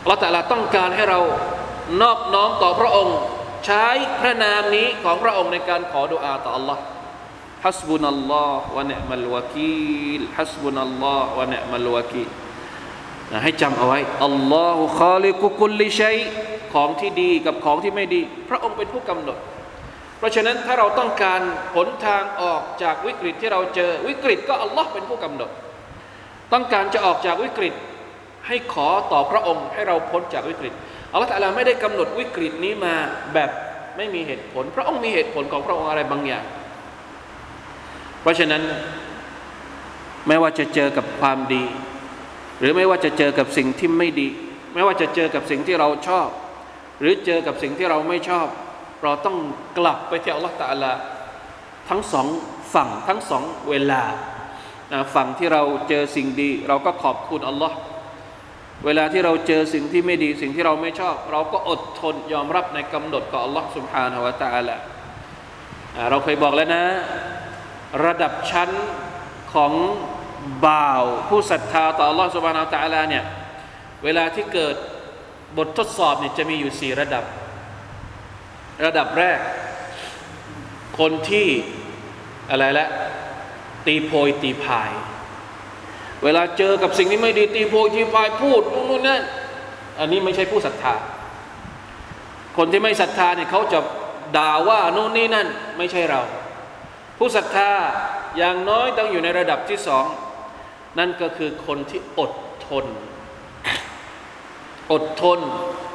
เราแต่ละต้องการให้เรานอบน้อมต่อพระองค์ ใช้พระนามนี้ของพระองค์ในการขอดุอาต่อ Allah ฮัสบุนัลลอฮ์วะเนมัลวะกีลฮัสบุนัลลอฮ์วะเนมัลวะกีลให้จำเอาไว้อัลลอฮุคาลิกุกุลลิชัยของที่ดีกับของที่ไม่ดี พระองค์เป็นผู้กำหนด เพราะฉะนั้นถ้าเราต้องการหนทางออกจากวิกฤตที่เราเจอวิกฤตก็อัลลอฮ์เป็นผู้กำหนด ต้องการจะออกจากวิกฤต ให้ขอต่อพระองค์ให้เราพ้นจากวิกฤตอัลลอฮฺตะลาไม่ได้กำหนดวิกฤตนี้มาแบบไม่มีเหตุผล พระองค์มีเหตุผลของพระองค์อะไรบางอย่าง เพราะฉะนั้นไม่ว่าจะเจอกับความดี หรือไม่ว่าจะเจอกับสิ่งที่ไม่ดี ไม่ว่าจะเจอกับสิ่งที่เราชอบ หรือเจอกับสิ่งที่เราไม่ชอบ เราต้องกลับไปที่อัลลอฮฺตาลาทั้งสองฝั่งทั้งสองเวลาฝั่งที่เราเจอสิ่งดี เราก็ขอบคุณอัลลอฮ์ เวลาที่เราเจอสิ่งที่ไม่ดี สิ่งที่เราไม่ชอบ เราก็อดทนยอมรับในกำหนดของอัลลอฮ์ سبحانه และ تعالى เราเคยบอกแล้วนะระดับชั้นของบ่าวผู้ศรัทธาต่อ Allah سبحانه และ تعالى เนี่ยเวลาที่เกิดบททดสอบเนี่ยจะมีอยู่สี่ระดับ ระดับแรก คนที่อะไรละตีโพยตีพาย เวลาเจอกับสิ่งที่ไม่ดีตีโพยตีพายพูดนู่นนั่นอันนี้ไม่ใช่ผู้ศรัทธา คนที่ไม่ศรัทธาเนี่ยเขาจะด่าว่าโน่นนี่นั่น ไม่ใช่เรา ผู้ศรัทธาอย่างน้อยต้องอยู่ในระดับที่สอง นั่นก็คือคนที่อดทน อดทน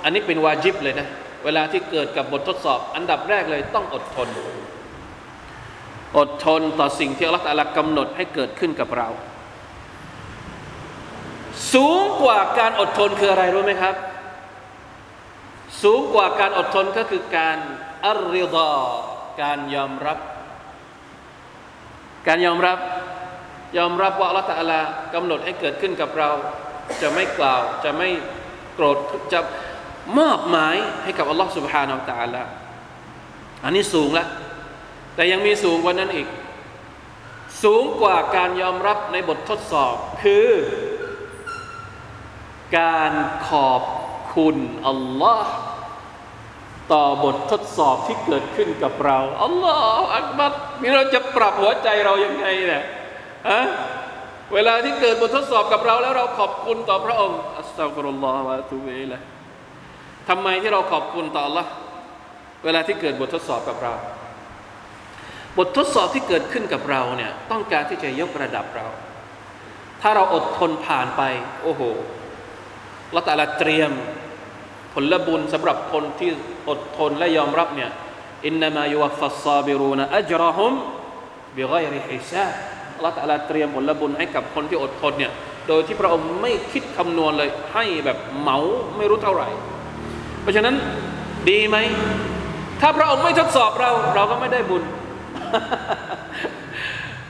อันนี้เป็นวาจิบเลยนะ เวลาที่เกิดกับบททดสอบ อันดับแรกเลยต้องอดทน อดทนต่อสิ่งที่อัลลอฮฺกำหนดให้เกิดขึ้นกับเรา สูงกว่าการอดทนคืออะไรรู้ไหมครับ สูงกว่าการอดทนก็คือการอัลริดาการยอมรับ การยอมรับ ยอมรับว่าอัลลอฮฺตะลลากำหนดให้เกิดขึ้นกับเรา จะไม่กล่าวจะไม่โกรธจะมอบหมายให้กับอัลลอฮฺสุบฮานาอัลตะลาอันนี้สูงแล้วแต่ยังมีสูงกว่านั้นอีก สูงกว่าการยอมรับในบททดสอบคือ การขอบคุณอัลลอฮ์ต่อบททดสอบที่เกิดขึ้นกับเราอัลลอฮ์อักบัรนี่เราจะปรับหัวใจเรายังไงเนี่ยฮะเวลาที่เกิดบททดสอบกับเราแล้วเราขอบคุณต่อพระองค์อัสตัฟุรุลลอฮฺวะตุบิละทำไมที่เราขอบคุณต่อ Allah เวลาที่เกิดบททดสอบกับเรา บททดสอบที่เกิดขึ้นกับเราเนี่ยต้องการที่จะยกระดับเรา ถ้าเราอดทนผ่านไป โอ้โห ละต่ละเตรียม ผลบุญสำหรับคนที่อดทนและยอมรับเนี่ยอินนามายุวัฟัสซาบิรูนอัจรอฮุมบิไกริฮิซาละต่ละเตรียมผลบุญให้กับคนที่อดทนเนี่ยโดยที่พระองค์ไม่คิดคำนวณเลย ให้แบบเหมาไม่รู้เท่าไหร่ เพราะฉะนั้นดีไหม ถ้าพระองค์ไม่ทดสอบเรา เราก็ไม่ได้บุญ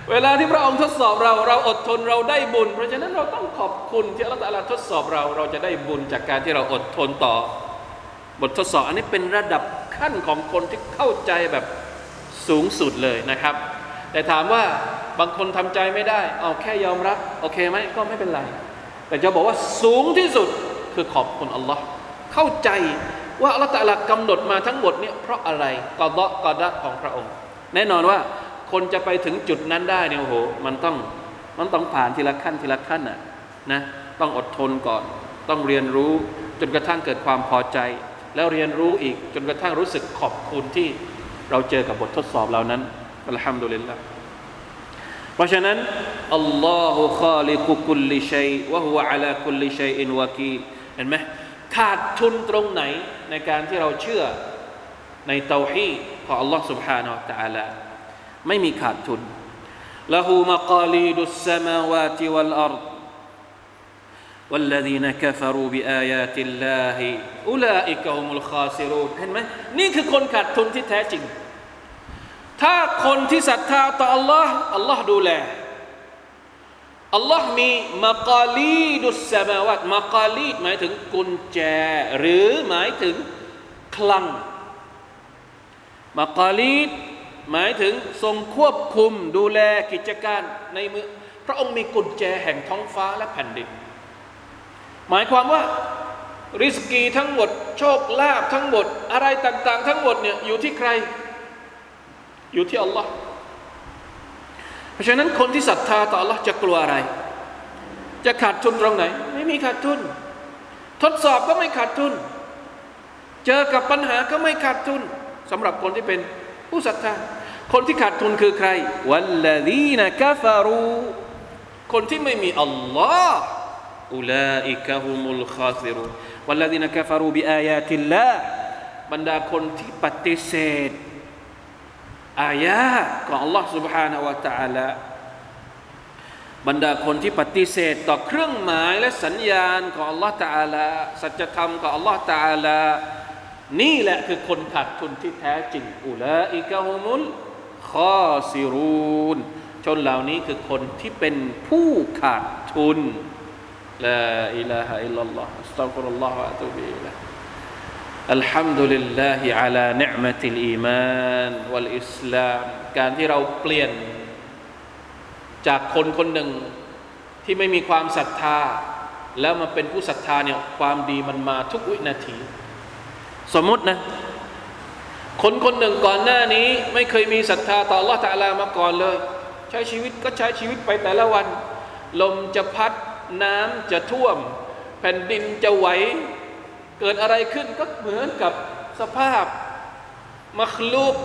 เวลาที่พระองค์ทดสอบเรา เราอดทนเราได้บุญ เพราะฉะนั้นเราต้องขอบคุณที่อัลลอฮฺทดสอบเรา เราจะได้บุญจากการที่เราอดทนต่อบททดสอบ อันนี้เป็นระดับขั้นของคนที่เข้าใจแบบสูงสุดเลยนะครับ แต่ถามว่าบางคนทำใจไม่ได้ เอาแค่ยอมรับ โอเคไหมก็ไม่เป็นไร แต่จะบอกว่าสูงที่สุดคือขอบคุณอัลลอฮ์เข้าใจว่าอัลลอฮฺกำหนดมาทั้งหมดเนี่ยเพราะอะไรกอดะกอดะของพระองค์ แน่นอนว่า คนจะไปถึงจุดนั้นได้เนี่ยโอ้โหมันต้องมันต้องผ่านทีละขั้นทีละขั้นอ่ะนะต้องอดทนก่อน ต้องเรียนรู้จนกระทั่งเกิดความพอใจ แล้วเรียนรู้อีกจนกระทั่งรู้สึกขอบคุณที่เราเจอกับบททดสอบเหล่านั้นอัลฮัมดุลิลละเพราะฉะนั้นอัลลอฮฺข้าลิกุกุลลิชัยวะฮุวะอัลากุลลิชัยอินวะกีเห็นไหมขาดทุนตรงไหนในการที่เราเชื่อในเตาฮีของ Allah سبحانه และ تعالى ไม่มีขาดทุนละหูมกาลีดุสสมาวาติวัลอัรด والذين كفروا بآيات الله أولئك هم الخاسرون เห็นไหมนี่คือคนขาดทุนที่แท้จริง ถ้าคนที่ศรัทธาต่อ Allah Allah ดูแลอัลลอฮ์มีมากาลีดุสซามาวะมากาลีดหมายถึงกุญแจ หรือหมายถึงคลังมากาลีด หมายถึงทรงควบคุมดูแลกิจการในมือ พระองค์มีกุญแจแห่งท้องฟ้าและแผ่นดิน หมายความว่าริสกีทั้งหมด โชคลาภทั้งหมด อะไรต่างๆ ทั้งหมดเนี่ยอยู่ที่ใคร อยู่ที่อัลลอฮ์เพราะฉะนั้นคนที่ศรัทธาต่อ Allah จะกลัวอะไร จะขาดทุนตรงไหน ไม่มีขาดทุน ทดสอบก็ไม่ขาดทุน เจอกับปัญหาก็ไม่ขาดทุนสำหรับคนที่เป็น ผู้ศรัทธา คนที่ขาดทุนคือใคร วัลลดีนกาฟารูคนที่ไม่มีอัลลอฮ์อุลาอิกะฮุมุลคาซิรุวัลลดีนกาฟารูบิอายาติลลาบรรดาคนที่ปฏิเสธอายะของ Allah سبحانه และ تعالى บรรดาคนที่ปฏิเสธต่อเครื่องหมายและสัญญาณของ Allah تعالى สัจธรรมของ Allah تعالى นี่แหละคือคนขาดทุนที่แท้จริงأولئك هم الخاسرون ชนเหล่านี้คือคนที่เป็นผู้ขาดทุนلا إله إلا الله أستغفر الله وأتوب إليه الحمد لله على نعمة الإيمان والإسلام การที่เราเปลี่ยน จากคนคนหนึ่งที่ไม่มีความศรัทธา แล้วมาเป็นผู้ศรัทธาเนี่ยความดีมันมาทุกวินาที สมมตินะ คนคนหนึ่งก่อนหน้านี้ ไม่เคยมีศรัทธาต่อ Allah ตาลามาก่อนเลย ใช้ชีวิตก็ใช้ชีวิตไปแต่ละวัน ลมจะพัดน้ำจะท่วม แผ่นดินจะไหว เกิดอะไรขึ้นก็เหมือนกับสภาพมัคลูก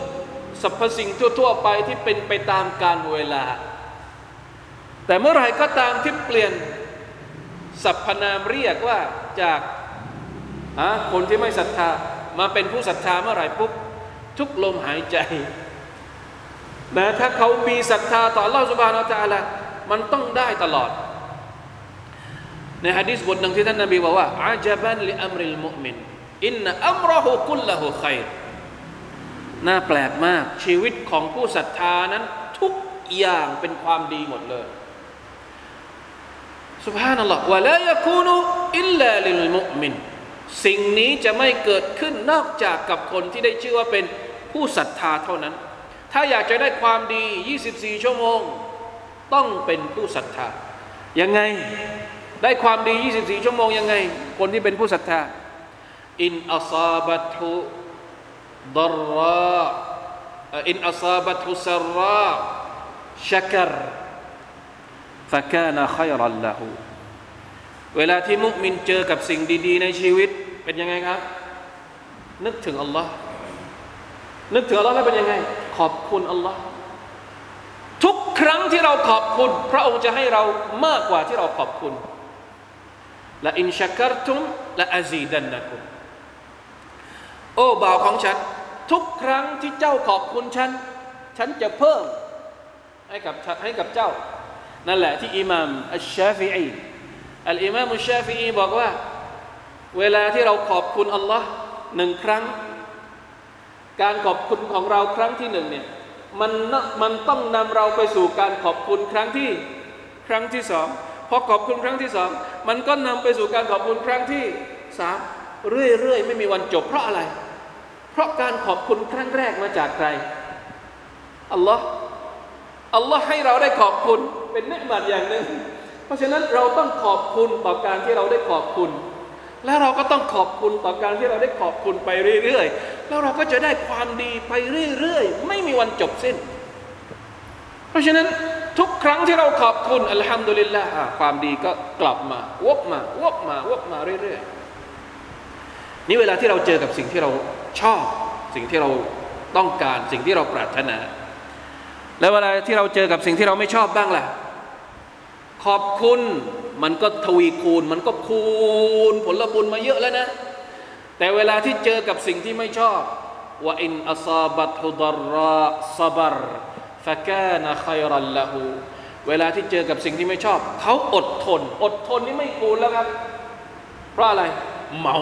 สรรพสิ่งทั่ว ๆ ไปที่เป็นไปตามการเวลา แต่เมื่อไหร่ก็ตามที่เปลี่ยนสรรพนามเรียกว่าจากคนที่ไม่ศรัทธา มาเป็นผู้ศรัทธาเมื่อไหร่ปุ๊บทุกลมหายใจนะถ้าเขามีศรัทธาต่อ Allah سبحانه และ تعالى มันต้องได้ตลอดในฮะดีษบทหนึ่งที่ท่านนบีบอกว่าอาจบันลิอัมริลมุมินอินนอัมรหุกุลละหุขัยน่าแปลกมาก ชีวิตของผู้ศรัทธานั้น ทุกอย่างเป็นความดีหมดเลยสุบฮานัล ลอฮ์วะลายกูนุอิลลาลิลมุมินสิ่งนี้จะไม่เกิดขึ้นนอกจากกับคนที่ได้ชื่อว่าเป็นผู้ศรัทธาเท่านั้น ถ้าอยากจะได้ความดี 24 ชั่วโมง ต้องเป็นผู้ศรัทธายังไงได้ความดี 24 ชั่วโมงยังไง คนที่เป็นผู้ศรัทธาอินอัซาบัตุดราอินอัซาบัตุสราชักร فكان خيرا له เวลาที่มุมินเจอกับสิ่งดี ๆ ในชีวิตเป็นยังไงครับ นึกถึงอัลลอฮ์นึกถึงอัลลอฮ์แล้วเป็นยังไง ขอบคุณอัลลอฮ์ทุกครั้งที่เราขอบคุณ พระองค์จะให้เรามากกว่าที่เราขอบคุณละอินชักรตุมละอาซีดันนะคุมโอ้บ่าวของฉัน ทุกครั้งที่เจ้าขอบคุณฉัน ฉันจะเพิ่มให้กับให้กับเจ้า นั่นแหละที่อิหม่ามอัชชาฟิอี อัลอิมามอัชาฟีบอกว่า เวลาที่เราขอบคุณอัลลอฮ์หนึ่งครั้ง การขอบคุณของเราครั้งที่หนึ่งเนี่ยมันมันต้องนำเราไปสู่การขอบคุณครั้งที่ครั้งที่สองพอขอบคุณครั้งที่สองมันก็นำไปสู่การขอบคุณครั้งที่สามเรื่อยๆไม่มีวันจบเพราะอะไร เพราะการขอบคุณครั้งแรกมาจากใครอัลลอฮ์อัลลอฮ์ให้เราได้ขอบคุณเป็นเนืหมัดอย่างหนึ่ง เพราะฉะนั้นเราต้องขอบคุณต่อการที่เราได้ขอบคุณ และเราก็ต้องขอบคุณต่อการที่เราได้ขอบคุณไปเรื่อยๆ แล้วเราก็จะได้ความดีไปเรื่อยๆ ไม่มีวันจบสิ้น เพราะฉะนั้นทุกครั้งที่เราขอบคุณอัลฮัมดุลิลละความดีก็กลับมาวกมาวกมาวกมาเรื่อยๆ นี่เวลาที่เราเจอกับสิ่งที่เราชอบ สิ่งที่เราต้องการสิ่งที่เราปรารถนา แล้วเวลาที่เราเจอกับสิ่งที่เราไม่ชอบบ้างล่ะ ขอบคุณมันก็ทวีคูณ มันก็คูณผลบุญมาเยอะแล้วนะ แต่เวลาที่เจอกับสิ่งที่ไม่ชอบว่าอินอัซาบัตฮุดราซาบรฟะกานะคอยรันละหูเวลาที่เจอกับสิ่งที่ไม่ชอบ เขาอดทน อดทนนี่ไม่คูณแล้วครับ เพราะอะไรเหมา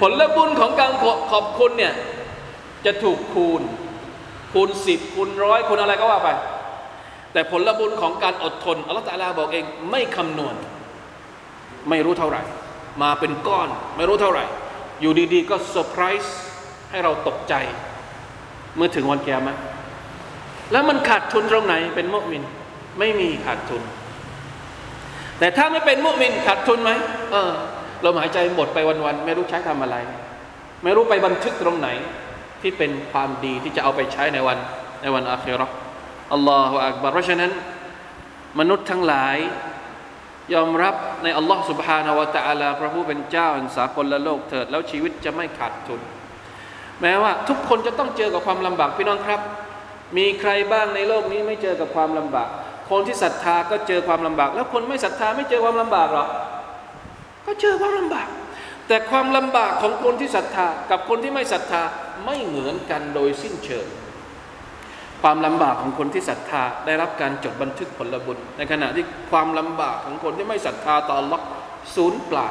ผลบุญของการขอบคุณเนี่ย จะถูกคูณ คูณสิบคูณร้อยคูณอะไรก็ว่าไป แต่ผลบุญของการอดทนอัลลอฮฺ تعالى บอกเองไม่คำนวณ ไม่รู้เท่าไหร่ มาเป็นก้อน ไม่รู้เท่าไหร่ อยู่ดีๆ ก็เซอร์ไพรส์ให้เราตกใจ เมื่อถึงวันกิยามะฮฺแล้วมันขาดทุนตรงไหนเป็นมุมินไม่มีขาดทุน แต่ถ้าไม่เป็นมุมินขาดทุนไหมเออลมหายใจหมดไปวันๆไม่รู้ใช้ทำอะไร ไม่รู้ไปบันทึกตรงไหน ที่เป็นความดีที่จะเอาไปใช้ในวันในวันอาคิรอ อัลลอฮฺอักบารเพราะฉะนั้น มนุษย์ทั้งหลาย ยอมรับในอัลลอฮฺสุบฮานาวะตะอาลาพระผู้เป็นเจ้าแห่งสากลและโลกเถิด แล้วชีวิตจะไม่ขาดทุน แม้ว่าทุกคนจะต้องเจอกับความลำบากพี่น้องครับ มีใครบ้างในโลกนี้ไม่เจอกับความลำบาก คนที่ศรัทธาก็เจอความลำบาก แล้วคนไม่ศรัทธาไม่เจอความลำบากหรอก็เจอความลำบาก แต่ความลำบากของคนที่ศรัทธากับคนที่ไม่ศรัทธาไม่เหมือนกันโดยสิ้นเชิง ความลำบากของคนที่ศรัทธาได้รับการจดบันทึกผลบุญ ในขณะที่ความลำบากของคนที่ไม่ศรัทธาต่อ Allah ศูนย์เปล่า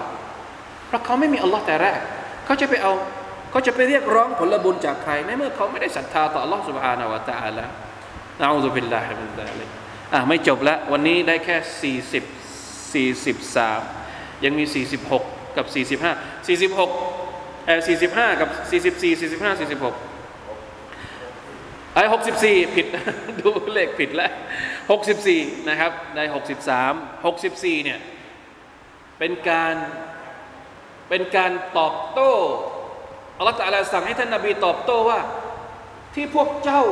เพราะเขาไม่มี Allah แต่แรก เขาจะไปเอาเขาจะไปเรียกร้องผลบุญจากใครในเมื่อเขาไม่ได้ศรัทธาต่อ Allah سبحانه และ تعالى นะอูซุบิลลาฮิมินซาลิกอ่ะไม่จบแล้ววันนี้ได้แค่ 40 43 ยังมี 46 กับ 45 46เอ่อ45 กับ 44 45 46 ไอ้64ผิด ดูเลขผิดแล้ว64นะครับใน63 64เนี่ยเป็นการเป็นการตอบโต้อัลลอฮฺตะลาสั่งให้ท่านนาบีตอบโต้ว่า ที่พวกเจ้า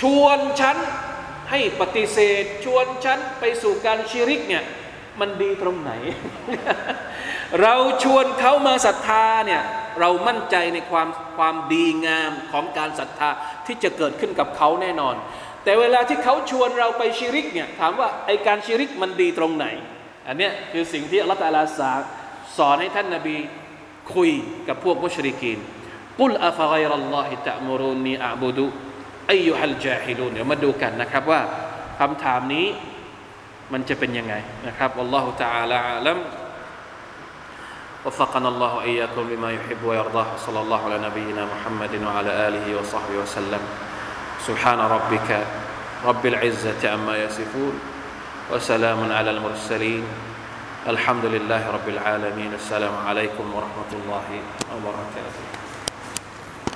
ชวนฉันให้ปฏิเสธ ชวนฉันไปสู่การชิริกเนี่ยมันดีตรงไหน เราชวนเขามาศรัทธาเนี่ย เรามั่นใจในความความดีงามของการศรัทธาที่จะเกิดขึ้นกับเขาแน่นอน แต่เวลาที่เขาชวนเราไปชิริกเนี่ยถามว่าไอการชิริกมันดีตรงไหน อันเนี้ยคือสิ่งที่อัลลอฮฺตะลาสอนให้ท่านนาบีคุยกับพวกมุชริกีนกุลอัฟไกรัลลอฮิตะมุรุนีอาบุดุอายุฮัลจาฮิลูนเดี๋ยวมาดูกันนะครับว่าคำถามนี้มันจะเป็นยังไงนะครับอัลลอฮฺ تعالى อาลัม وفقنا الله وإياكم لما يحب ويرضاه صلى الله على نبينا محمد وعلى آله وصحبه وسلم. سبحان ربك رب العزة عما يصفون وسلام على المرسلين. الحمد لله رب العالمين. السلام عليكم ورحمة الله وبركاته.